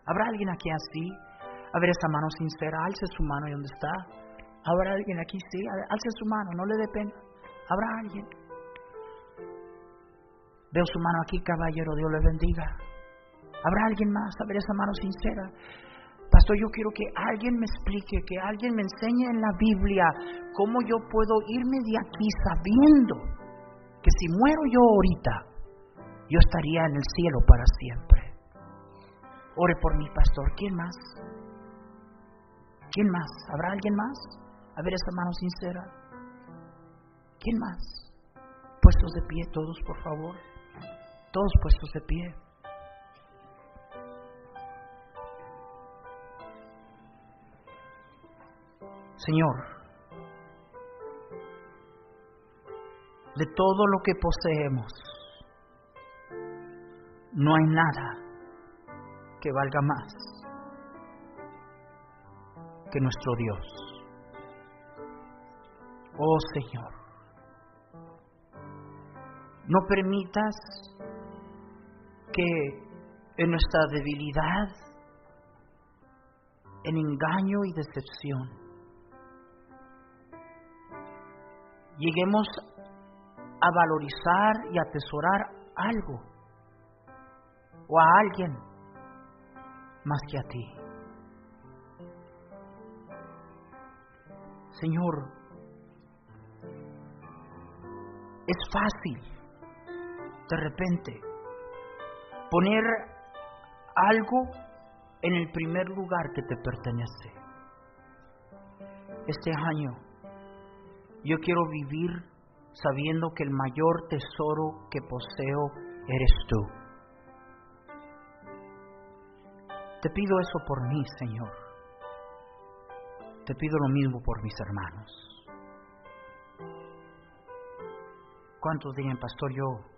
¿Habrá alguien aquí así? A ver esa mano sincera, alce su mano y dónde está. ¿Habrá alguien aquí? Sí, alce su mano, no le dé pena. ¿Habrá alguien? Veo su mano aquí, caballero, Dios le bendiga. ¿Habrá alguien más? A ver esa mano sincera. Pastor, yo quiero que alguien me explique, que alguien me enseñe en la Biblia cómo yo puedo irme de aquí sabiendo que si muero yo ahorita, yo estaría en el cielo para siempre. Ore por mí, pastor. ¿Quién más? ¿Quién más? ¿Habrá alguien más? A ver esa mano sincera. ¿Quién más? Puestos de pie todos, por favor todos puestos de pie. Señor, de todo lo que poseemos, no hay nada que valga más que nuestro Dios. Oh Señor, no permitas que en nuestra debilidad, en engaño y decepción, lleguemos a valorizar y atesorar algo o a alguien más que a ti. Señor, es fácil de repente poner algo en el primer lugar que te pertenece. Este año yo quiero vivir sabiendo que el mayor tesoro que poseo eres tú. Te pido eso por mí, Señor. Te pido lo mismo por mis hermanos. ¿Cuántos digan, pastor, yo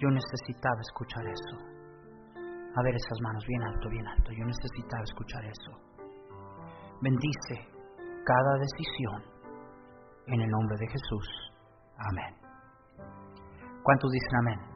yo necesitaba escuchar eso. A ver esas manos bien alto, bien alto. Yo necesitaba escuchar eso. Bendice cada decisión en el nombre de Jesús. Amén. ¿Cuántos dicen amén?